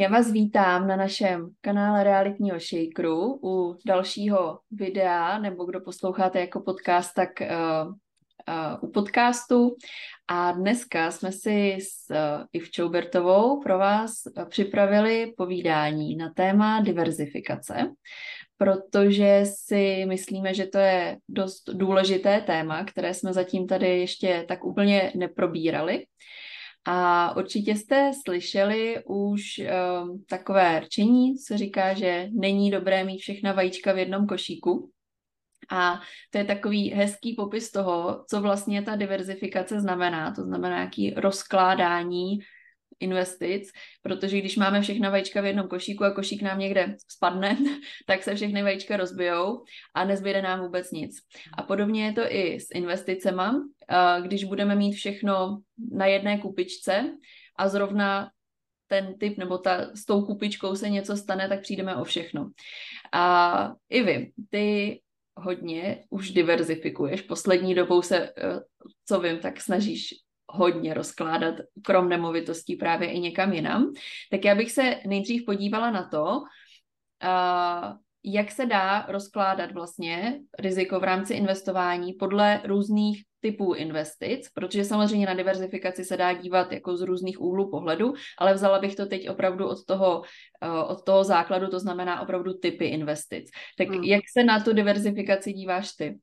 Já vás vítám na našem kanále Realitního Shakeru u dalšího videa, nebo kdo posloucháte jako podcast, tak uh, uh, u podcastu. A dneska jsme si s uh, Ivčou Bertovou pro vás připravili povídání na téma diverzifikace, protože si myslíme, že to je dost důležité téma, které jsme zatím tady ještě tak úplně neprobírali. A určitě jste slyšeli už um, takové rčení, co říká, že není dobré mít všechna vajíčka v jednom košíku. A to je takový hezký popis toho, co vlastně ta diverzifikace znamená. To znamená nějaký rozkládání investic, protože když máme všechna vajíčka v jednom košíku a košík nám někde spadne, tak se všechny vajíčka rozbijou a nezbyde nám vůbec nic. A podobně je to i s investicema. Když budeme mít všechno na jedné kupičce a zrovna ten typ nebo ta, s tou kupičkou se něco stane, tak přijdeme o všechno. A i vy, ty hodně už diverzifikuješ. Poslední dobou se, eh, co vím, tak snažíš hodně rozkládat, krom nemovitostí právě i někam jinam. Tak já bych se nejdřív podívala na to, uh, jak se dá rozkládat vlastně riziko v rámci investování podle různých typů investic, protože samozřejmě na diverzifikaci se dá dívat jako z různých úhlů pohledu, ale vzala bych to teď opravdu od toho, od toho základu, to znamená opravdu typy investic. Tak hmm. jak se na tu diverzifikaci díváš ty?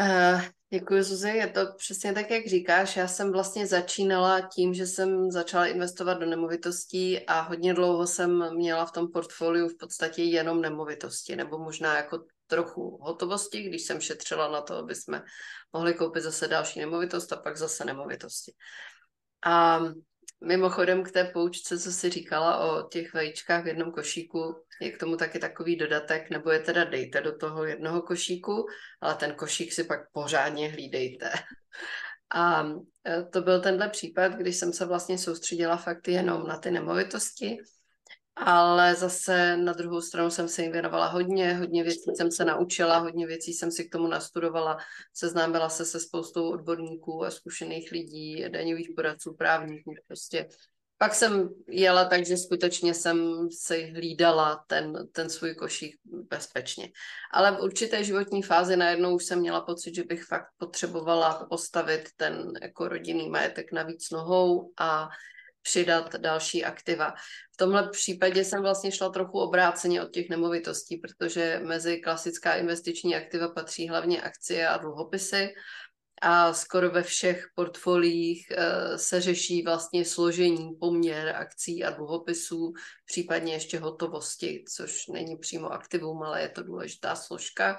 Uh, Děkuji, Zuzi. Je to přesně tak, jak říkáš. Já jsem vlastně začínala tím, že jsem začala investovat do nemovitostí a hodně dlouho jsem měla v tom portfoliu v podstatě jenom nemovitosti, nebo možná jako trochu hotovosti, když jsem šetřila na to, aby jsme mohli koupit zase další nemovitost a pak zase nemovitosti. A Mimochodem k té poučce, co jsi říkala o těch vajíčkách v jednom košíku, je k tomu taky takový dodatek, nebo je teda dejte do toho jednoho košíku, ale ten košík si pak pořádně hlídejte. A e, to byl tenhle případ, když jsem se vlastně soustředila fakt jenom na ty nemovitosti ale zase na druhou stranu jsem se jim věnovala hodně, hodně věcí jsem se naučila, hodně věcí jsem si k tomu nastudovala, seznámila se se spoustou odborníků a zkušených lidí, daňových poradců, právníků, prostě. Pak jsem jela tak, že skutečně jsem si hlídala ten, ten svůj košík bezpečně. Ale v určité životní fázi najednou už jsem měla pocit, že bych fakt potřebovala postavit ten jako rodinný majetek na víc nohou a přidat další aktiva. V tomhle případě jsem vlastně šla trochu obráceně od těch nemovitostí, protože mezi klasická investiční aktiva patří hlavně akcie a dluhopisy a skoro ve všech portfoliích eh, se řeší vlastně složení, poměr akcí a dluhopisů, případně ještě hotovosti, což není přímo aktivum, ale je to důležitá složka.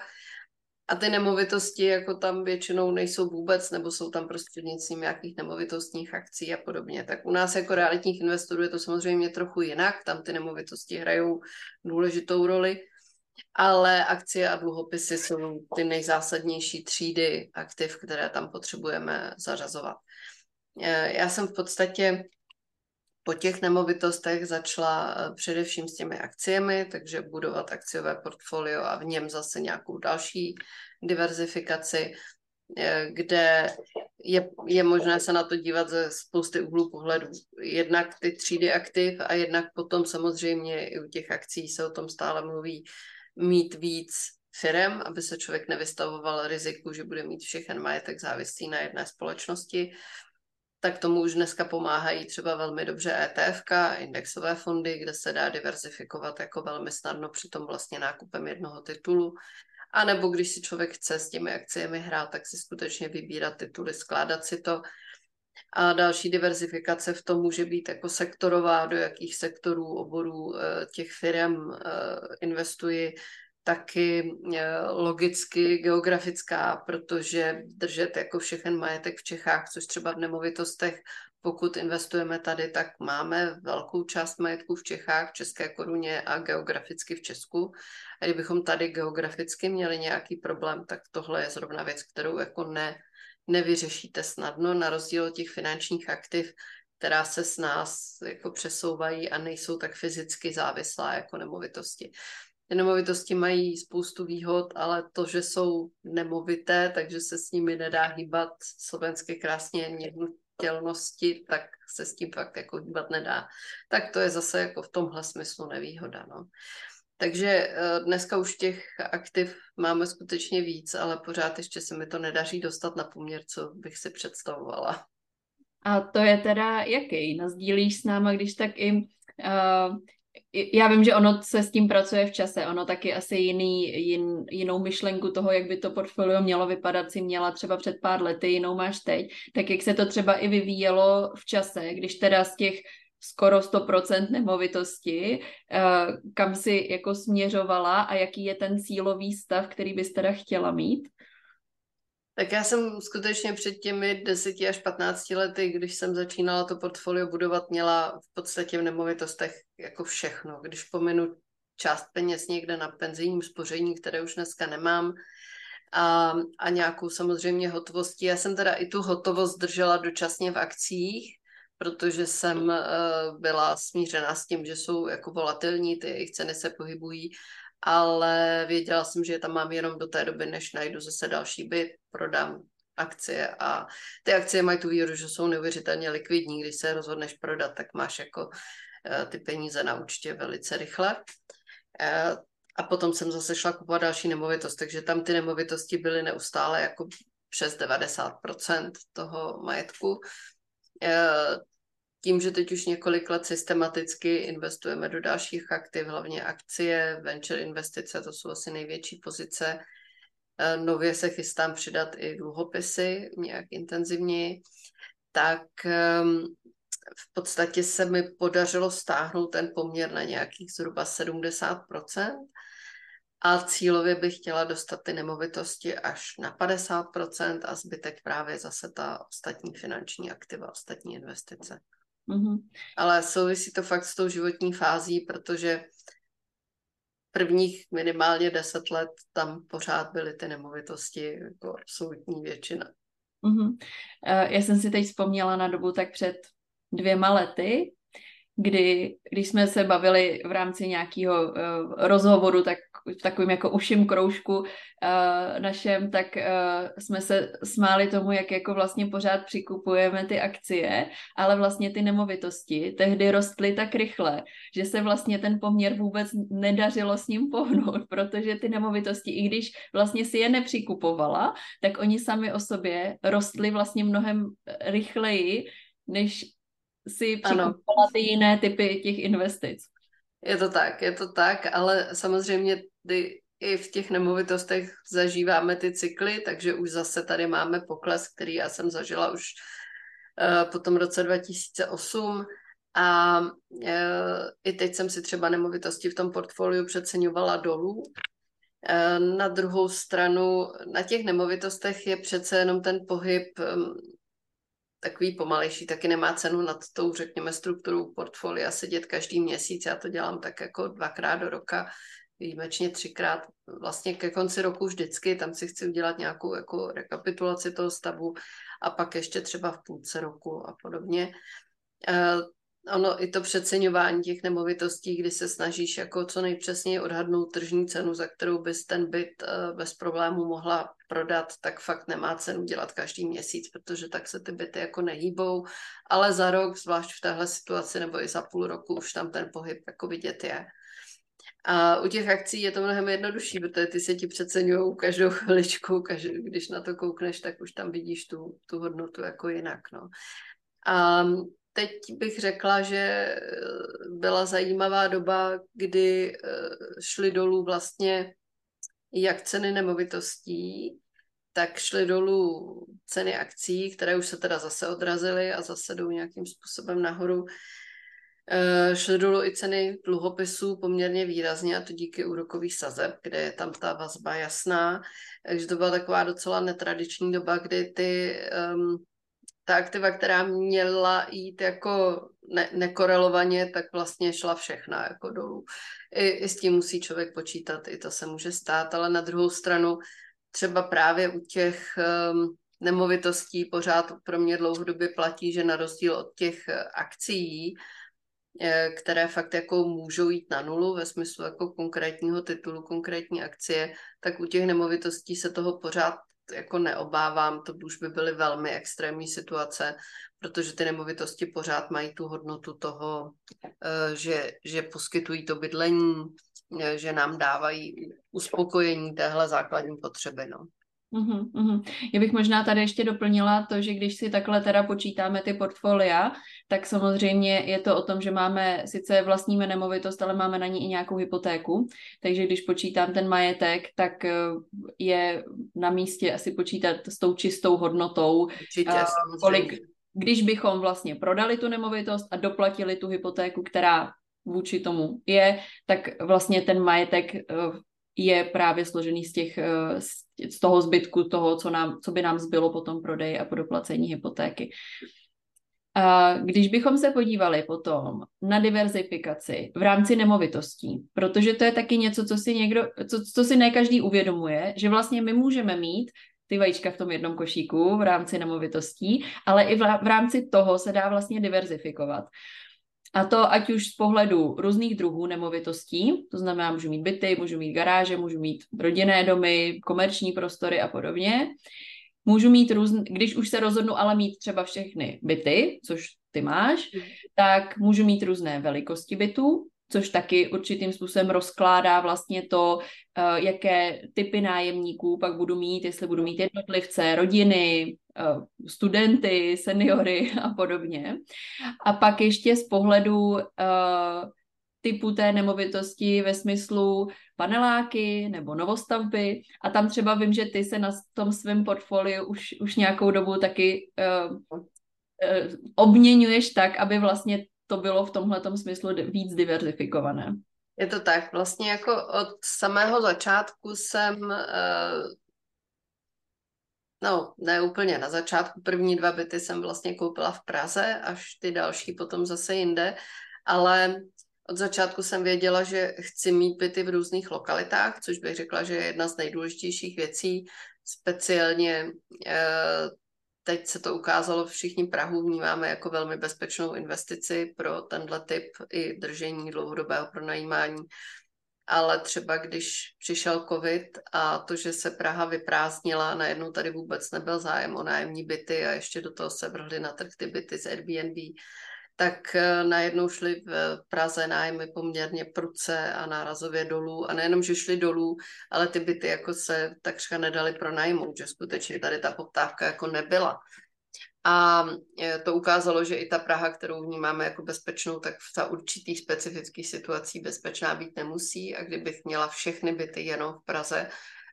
A ty nemovitosti jako tam většinou nejsou vůbec, nebo jsou tam prostřednictvím nějakých nemovitostních akcí a podobně. Tak u nás jako realitních investorů je to samozřejmě trochu jinak, tam ty nemovitosti hrajou důležitou roli, ale akcie a dluhopisy jsou ty nejzásadnější třídy aktiv, které tam potřebujeme zařazovat. Eh, já jsem v podstatě po těch nemovitostech začala eh, především s těmi akciemi, takže budovat akciové portfolio a v něm zase nějakou další diverzifikaci, eh, kde je, je možné se na to dívat ze spousty úhlů pohledu. Jednak ty třídy aktiv a jednak potom samozřejmě i u těch akcí se o tom stále mluví mít víc firem, aby se člověk nevystavoval riziku, že bude mít všechen majetek závislý na jedné společnosti tak tomu už dneska pomáhají třeba velmi dobře ETF, indexové fondy, kde se dá diversifikovat jako velmi snadno při tom vlastně nákupem jednoho titulu. A nebo když si člověk chce s těmi akciemi hrát, tak si skutečně vybírat tituly, skládat si to. A další diversifikace v tom může být jako sektorová, do jakých sektorů, oborů eh, těch firm eh, investuji, taky eh, logicky geografická, protože držet jako všechen majetek v Čechách, což třeba v nemovitostech, pokud investujeme tady, tak máme velkou část majetku v Čechách, v České koruně a geograficky v Česku. A kdybychom tady geograficky měli nějaký problém, tak tohle je zrovna věc, kterou jako ne, nevyřešíte snadno, na rozdíl od těch finančních aktiv, která se s nás jako přesouvají a nejsou tak fyzicky závislá jako nemovitosti. Nemovitosti mají spoustu výhod, ale to, že jsou nemovité, takže se s nimi nedá hýbat, slovensky krásně předvídatelnosti, tak se s tím fakt jako hýbat nedá. Tak to je zase jako v tomhle smyslu nevýhoda. No. Takže eh, dneska už těch aktiv máme skutečně víc, ale pořád ještě se mi to nedaří dostat na poměr, co bych si představovala. A to je teda jaký? Nazdílíš s náma, když tak i uh, já vím, že ono se s tím pracuje v čase, ono taky asi jiný, jin, jinou myšlenku toho, jak by to portfolio mělo vypadat, si měla třeba před pár lety, jinou máš teď, tak jak se to třeba i vyvíjelo v čase, když teda z těch skoro 100% nemovitosti, uh, kam si jako směřovala a jaký je ten cílový stav, který bys teda chtěla mít? Tak já jsem skutečně před těmi 10 až 15 lety, když jsem začínala to portfolio budovat, měla v podstatě v nemovitostech jako všechno. Když pominu část peněz někde na penzijním spoření, které už dneska nemám, a, a nějakou samozřejmě hotovostí. Já jsem teda i tu hotovost držela dočasně v akcích, protože jsem uh, byla smířená s tím, že jsou jako volatilní, ty jejich ceny se pohybují ale věděla jsem, že je tam mám jenom do té doby, než najdu zase další byt, prodám akcie a ty akcie mají tu výhodu, že jsou neuvěřitelně likvidní. Když se rozhodneš prodat, tak máš jako uh, ty peníze na účtě velice rychle. Uh, a potom jsem zase šla kupovat další nemovitost, takže tam ty nemovitosti byly neustále jako přes 90% toho majetku. Tím, že teď už několik let systematicky investujeme do dalších aktiv, hlavně akcie, venture investice, to jsou asi největší pozice. Eh, nově se chystám přidat i dluhopisy nějak intenzivněji, tak v podstatě se mi podařilo stáhnout ten poměr na nějakých zhruba 70%. A cílově bych chtěla dostat ty nemovitosti až na 50% a zbytek právě zase ta ostatní finanční aktiva, ostatní investice. Mm-hmm. Ale souvisí to fakt s tou životní fází, protože prvních minimálně deset let tam pořád byly ty nemovitosti jako absolutní většina. Mm-hmm. Já jsem si teď vzpomněla na dobu tak před dvěma lety, kdy, když jsme se bavili v rámci nějakého uh, rozhovoru, tak v takovým jako uším kroužku uh, našem, tak uh, jsme se smáli tomu, jak jako vlastně pořád přikupujeme ty akcie, ale vlastně ty nemovitosti tehdy rostly tak rychle, že se vlastně ten poměr vůbec nedařilo s ním pohnout, protože ty nemovitosti, i když vlastně si je nepřikupovala, tak oni sami o sobě rostly vlastně mnohem rychleji, než si přikupovala ty jiné typy těch investic. Je to tak, je to tak, ale samozřejmě ty, i v těch nemovitostech zažíváme ty cykly, takže už zase tady máme pokles, který já jsem zažila už uh, po tom roce 2008 a uh, i teď jsem si třeba nemovitosti v tom portfoliu přeceňovala dolů. Uh, na druhou stranu na těch nemovitostech je přece jenom ten pohyb um, takový pomalejší, taky nemá cenu nad tou, řekněme, strukturou portfolia sedět každý měsíc. Já to dělám tak jako dvakrát do roka, výjimečně třikrát. Vlastně ke konci roku vždycky, tam si chci udělat nějakou jako rekapitulaci toho stavu a pak ještě třeba v půlce roku a podobně. Ono i to přeceňování těch nemovitostí, kdy se snažíš jako co nejpřesněji odhadnout tržní cenu, za kterou bys ten byt eh, bez problému mohla prodat, tak fakt nemá cenu dělat každý měsíc, protože tak se ty byty jako nehýbou, ale za rok, zvlášť v téhle situaci nebo i za půl roku, už tam ten pohyb jako vidět je. A u těch akcí je to mnohem jednodušší, protože ty se ti přeceňují každou chviličku, každý, když na to koukneš, tak už tam vidíš tu, tu hodnotu jako jinak. No. A teď bych řekla, že eh, byla zajímavá doba, kdy eh, šly dolů vlastně jak ceny nemovitostí, tak šly dolů ceny akcí, které už se teda zase odrazily a zase jdou nějakým způsobem nahoru. E, šly dolů i ceny dluhopisů poměrně výrazně a to díky úrokových sazeb, kde je tam ta vazba jasná. Takže to byla taková docela netradiční doba, kdy ty um, ta aktiva, která měla jít jako ne- nekorelovaně, tak vlastně šla všechna jako dolů. I, I s tím musí člověk počítat, i to se může stát, ale na druhou stranu třeba právě u těch um, nemovitostí pořád pro mě dlouhodobě platí, že na rozdíl od těch eh, akcí, eh, které fakt jako můžou jít na nulu ve smyslu jako konkrétního titulu, konkrétní akcie, tak u těch nemovitostí se toho pořád jako neobávám, to už by byly velmi extrémní situace, protože ty nemovitosti pořád mají tu hodnotu toho, eh, že, že poskytují to bydlení, eh, že nám dávají uspokojení téhle základní potřeby. No. Uhum, uhum. Já bych možná tady ještě doplnila to, že když si takhle teda počítáme ty portfolia, tak samozřejmě je to o tom, že máme, sice vlastníme nemovitost, ale máme na ní i nějakou hypotéku, takže když počítám ten majetek, tak eh, je na místě asi počítat s tou čistou hodnotou, Určitě, uh, kolik, když bychom vlastně prodali tu nemovitost a doplatili tu hypotéku, která vůči tomu je, tak vlastně ten majetek eh, je právě složený z, těch, eh, z toho zbytku toho, co, nám, co by nám zbylo po tom prodeji a po doplacení hypotéky. A když bychom se podívali potom na diverzifikaci v rámci nemovitostí, protože to je taky něco, co si někdo, co, co si ne každý uvědomuje, že vlastně my můžeme mít ty vajíčka v tom jednom košíku v rámci nemovitostí, ale i v, v rámci toho se dá vlastně diverzifikovat. A to ať už z pohledu různých druhů nemovitostí, to znamená, můžu mít byty, můžu mít garáže, můžu mít rodinné domy, komerční prostory a podobně. Můžu mít různý, když už se rozhodnu ale mít třeba všechny byty, což ty máš, mm. tak můžu mít různé velikosti bytů, což taky určitým způsobem rozkládá vlastně to, eh, jaké typy nájemníků pak budu mít, jestli budu mít jednotlivce, rodiny, studenty, seniory a podobně. A pak ještě z pohledu eh, typu té nemovitosti ve smyslu paneláky nebo novostavby. A tam třeba vím, že ty se na tom svém portfoliu už, už nějakou dobu taky uh, obměňuješ tak, aby vlastně to bylo v tomhle smyslu víc diverzifikované. Je to tak. Vlastně jako od samého začátku jsem, no ne úplně na začátku, první dva byty jsem vlastně koupila v Praze, až ty další potom zase jinde, ale od začátku jsem věděla, že chci mít byty v různých lokalitách, což bych řekla, že je jedna z nejdůležitějších věcí, speciálně uh, teď se to ukázalo, všichni Prahu vnímáme jako velmi bezpečnou investici pro tenhle typ i držení dlouhodobého pronajímání. Ale třeba když přišel covid a to, že se Praha vyprázdnila, najednou tady vůbec nebyl zájem o nájemní byty a ještě do toho se vrhly na trh ty byty z Airbnb, tak eh, najednou šly v Praze nájmy poměrně pruce a nárazově dolů. A nejenom, že šly dolů, ale ty byty jako se takřka nedali pro najmout, že skutečně tady ta poptávka jako nebyla. A eh, to ukázalo, že i ta Praha, kterou vnímáme jako bezpečnou, tak v ta určitých specifických situací bezpečná být nemusí. A kdybych měla všechny byty jenom v Praze,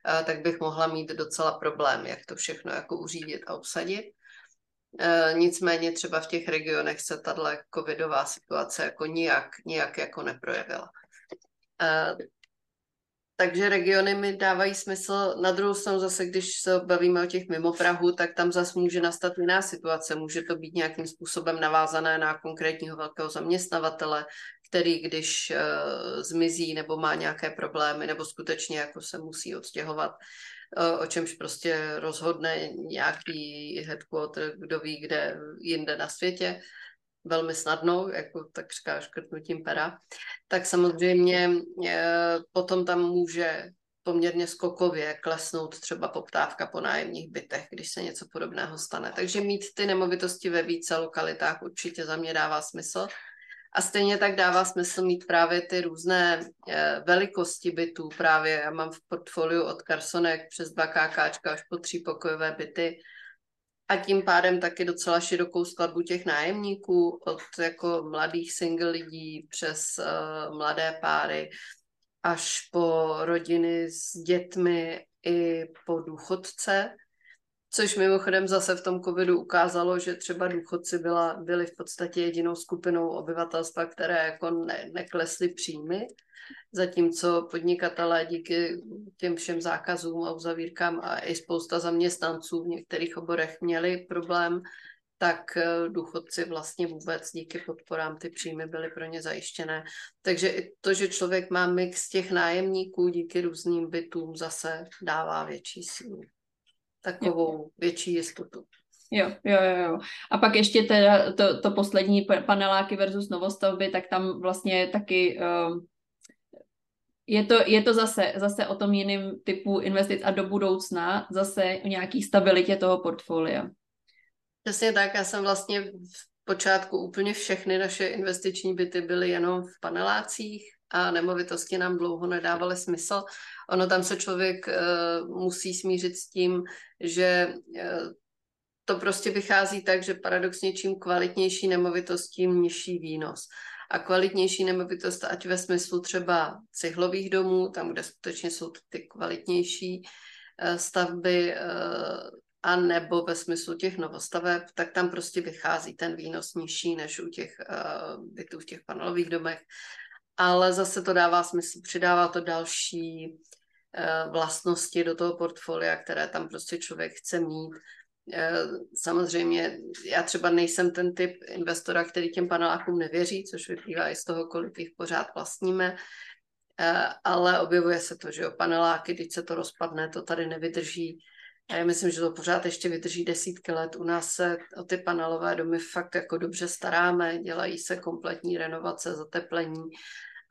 eh, tak bych mohla mít docela problém, jak to všechno jako uřídit a obsadit. E, nicméně třeba v těch regionech se tato covidová situace jako nijak, nijak jako neprojevila. Takže regiony mi dávají smysl. Na druhou stranu zase, když se bavíme o těch mimo Prahu, tak tam zase může nastat jiná situace. Může to být nějakým způsobem navázané na konkrétního velkého zaměstnavatele, který když uh, zmizí nebo má nějaké problémy, nebo skutečně jako se musí odstěhovat, o čemž prostě rozhodne nějaký headquarter, kdo ví, kde jinde na světě, velmi snadnou, jako tak říká škrtnutím pera, tak samozřejmě e, potom tam může poměrně skokově klesnout třeba poptávka po nájemních bytech, když se něco podobného stane. Takže mít ty nemovitosti ve více lokalitách určitě za mě dává smysl. A stejně tak dává smysl mít právě ty různé eh, velikosti bytů. Právě já mám v portfoliu od Carsonek přes 2 KK až po tří pokojové byty. A tím pádem taky docela širokou skladbu těch nájemníků, od jako mladých single lidí přes uh, mladé páry, až po rodiny s dětmi i po důchodce. Což mimochodem zase v tom covidu ukázalo, že třeba důchodci byla, byli v podstatě jedinou skupinou obyvatelstva, které jako ne, neklesly příjmy, zatímco podnikatelé díky těm všem zákazům a uzavírkám a i spousta zaměstnanců v některých oborech měli problém, tak eh, důchodci vlastně vůbec díky podporám ty příjmy byly pro ně zajištěné. Takže i to, že člověk má mix těch nájemníků díky různým bytům, zase dává větší sílu takovou větší jistotu. Jo, jo, jo. A pak ještě teda to, to poslední paneláky versus novostavby, tak tam vlastně taky uh, je to, je to zase, zase o tom jiném typu investic a do budoucna zase o nějaký stabilitě toho portfolia. Přesně tak, já jsem vlastně v počátku úplně všechny naše investiční byty byly jenom v panelácích a nemovitosti nám dlouho nedávaly smysl. Ono tam se člověk uh, musí smířit s tím, že uh, to prostě vychází tak, že paradoxně čím kvalitnější nemovitost, tím nižší výnos. A kvalitnější nemovitost, ať ve smyslu třeba cihlových domů, tam, kde skutečně jsou ty kvalitnější uh, stavby, a nebo ve smyslu těch novostaveb, tak tam prostě vychází ten výnos nižší než u těch uh, bytů v těch panelových domech. Ale zase to dává smysl, přidává to další vlastnosti do toho portfolia, které tam prostě člověk chce mít. Uh, samozřejmě já třeba nejsem ten typ investora, který těm panelákům nevěří, což vyplývá i z toho, kolik jich pořád vlastníme, ale objevuje se to, že jo, paneláky, když se to rozpadne, to tady nevydrží. A já myslím, že to pořád ještě vydrží desítky let. U nás se o ty panelové domy fakt jako dobře staráme, dělají se kompletní renovace, zateplení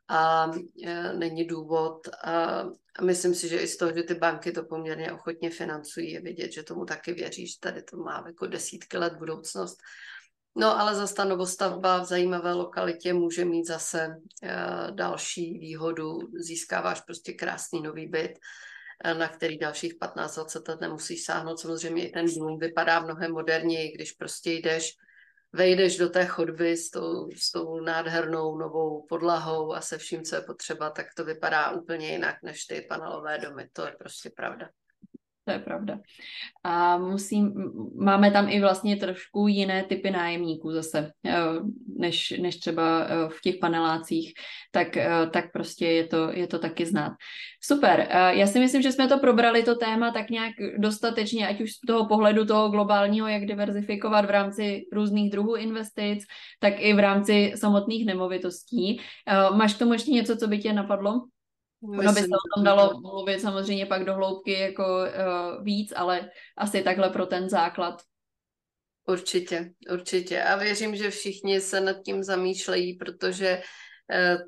a e, není důvod. A, myslím si, že i z toho, že ty banky to poměrně ochotně financují, je vidět, že tomu taky věří, že tady to má jako desítky let budoucnost. No ale zase ta novostavba v zajímavé lokalitě může mít zase e, další výhodu. Získáváš prostě krásný nový byt na který dalších 15-20 let nemusíš sáhnout. Samozřejmě i ten dům vypadá mnohem moderněji, když prostě jdeš, vejdeš do té chodby s tou, s tou nádhernou novou podlahou a se vším, co je potřeba, tak to vypadá úplně jinak než ty panelové domy. To je prostě pravda to je pravda. A musím, máme tam i vlastně trošku jiné typy nájemníků zase, eh, než, než třeba eh, v těch panelácích, tak, eh, tak prostě je to, je to taky znát. Super, já si myslím, že jsme to probrali, to téma, tak nějak dostatečně, ať už z toho pohledu toho globálního, jak diverzifikovat v rámci různých druhů investic, tak i v rámci samotných nemovitostí. Máš k tomu ještě něco, co by tě napadlo? Ono by se o tom dalo mluvit samozřejmě pak do hloubky jako uh, víc, ale asi takhle pro ten základ. Určitě, určitě. A věřím, že všichni se nad tím zamýšlejí, protože uh,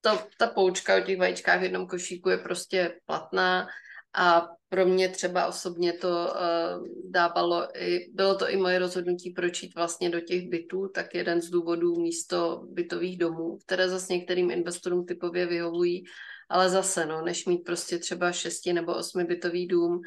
to, ta poučka o těch vajíčkách v jednom košíku je prostě platná a pro mě třeba osobně to uh, dávalo i, bylo to i moje rozhodnutí, proč jít vlastně do těch bytů, tak jeden z důvodů místo bytových domů, které zase některým investorům typově vyhovují, ale zase, no, než mít prostě třeba šesti nebo osmi bytový dům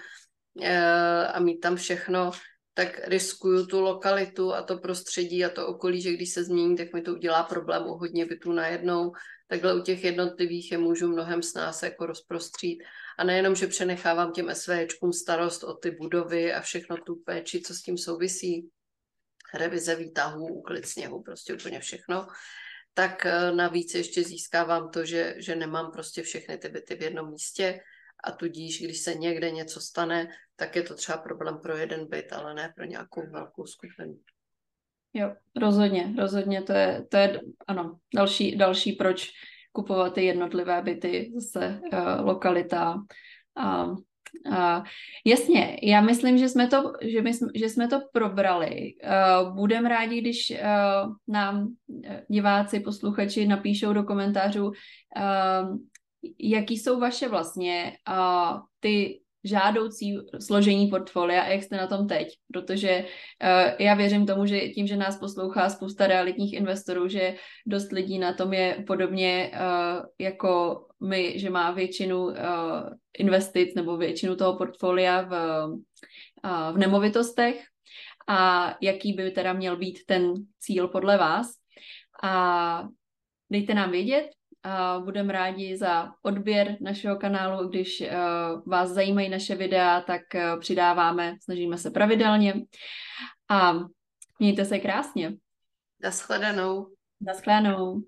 e, a mít tam všechno, tak riskuju tu lokalitu a to prostředí a to okolí, že když se změní, tak mi to udělá problém u hodně bytů najednou. Takhle u těch jednotlivých je můžu mnohem s nás jako rozprostřít. A nejenom, že přenechávám těm SVčkům starost o ty budovy a všechno tu péči, co s tím souvisí, revize výtahů, úklid sněhu, prostě úplně všechno, tak eh, navíc ještě získávám to, že, že nemám prostě všechny ty byty v jednom místě a tudíž, když se někde něco stane, tak je to třeba problém pro jeden byt, ale ne pro nějakou velkou skupinu. Jo, rozhodně, rozhodně, to je, to je ano, další, další proč kupovat ty jednotlivé byty, zase uh, lokalita a Uh, jasně, já myslím, že jsme to, že my, že jsme to probrali. Uh, Budeme rádi, když uh, nám diváci, posluchači napíšou do komentářů, uh, jaký jsou vaše vlastně uh, ty žádoucí složení portfolia a jak jste na tom teď, protože uh, já věřím tomu, že tím, že nás poslouchá spousta realitních investorů, že dost lidí na tom je podobně uh, jako my, že má většinu uh, investic nebo většinu toho portfolia v, uh, v nemovitostech a jaký by teda měl být ten cíl podle vás. A dejte nám vědět, a budeme rádi za odběr našeho kanálu. Když uh, vás zajímají naše videa, tak uh, přidáváme, snažíme se pravidelně. A mějte se krásně. Naschledanou. Naschledanou.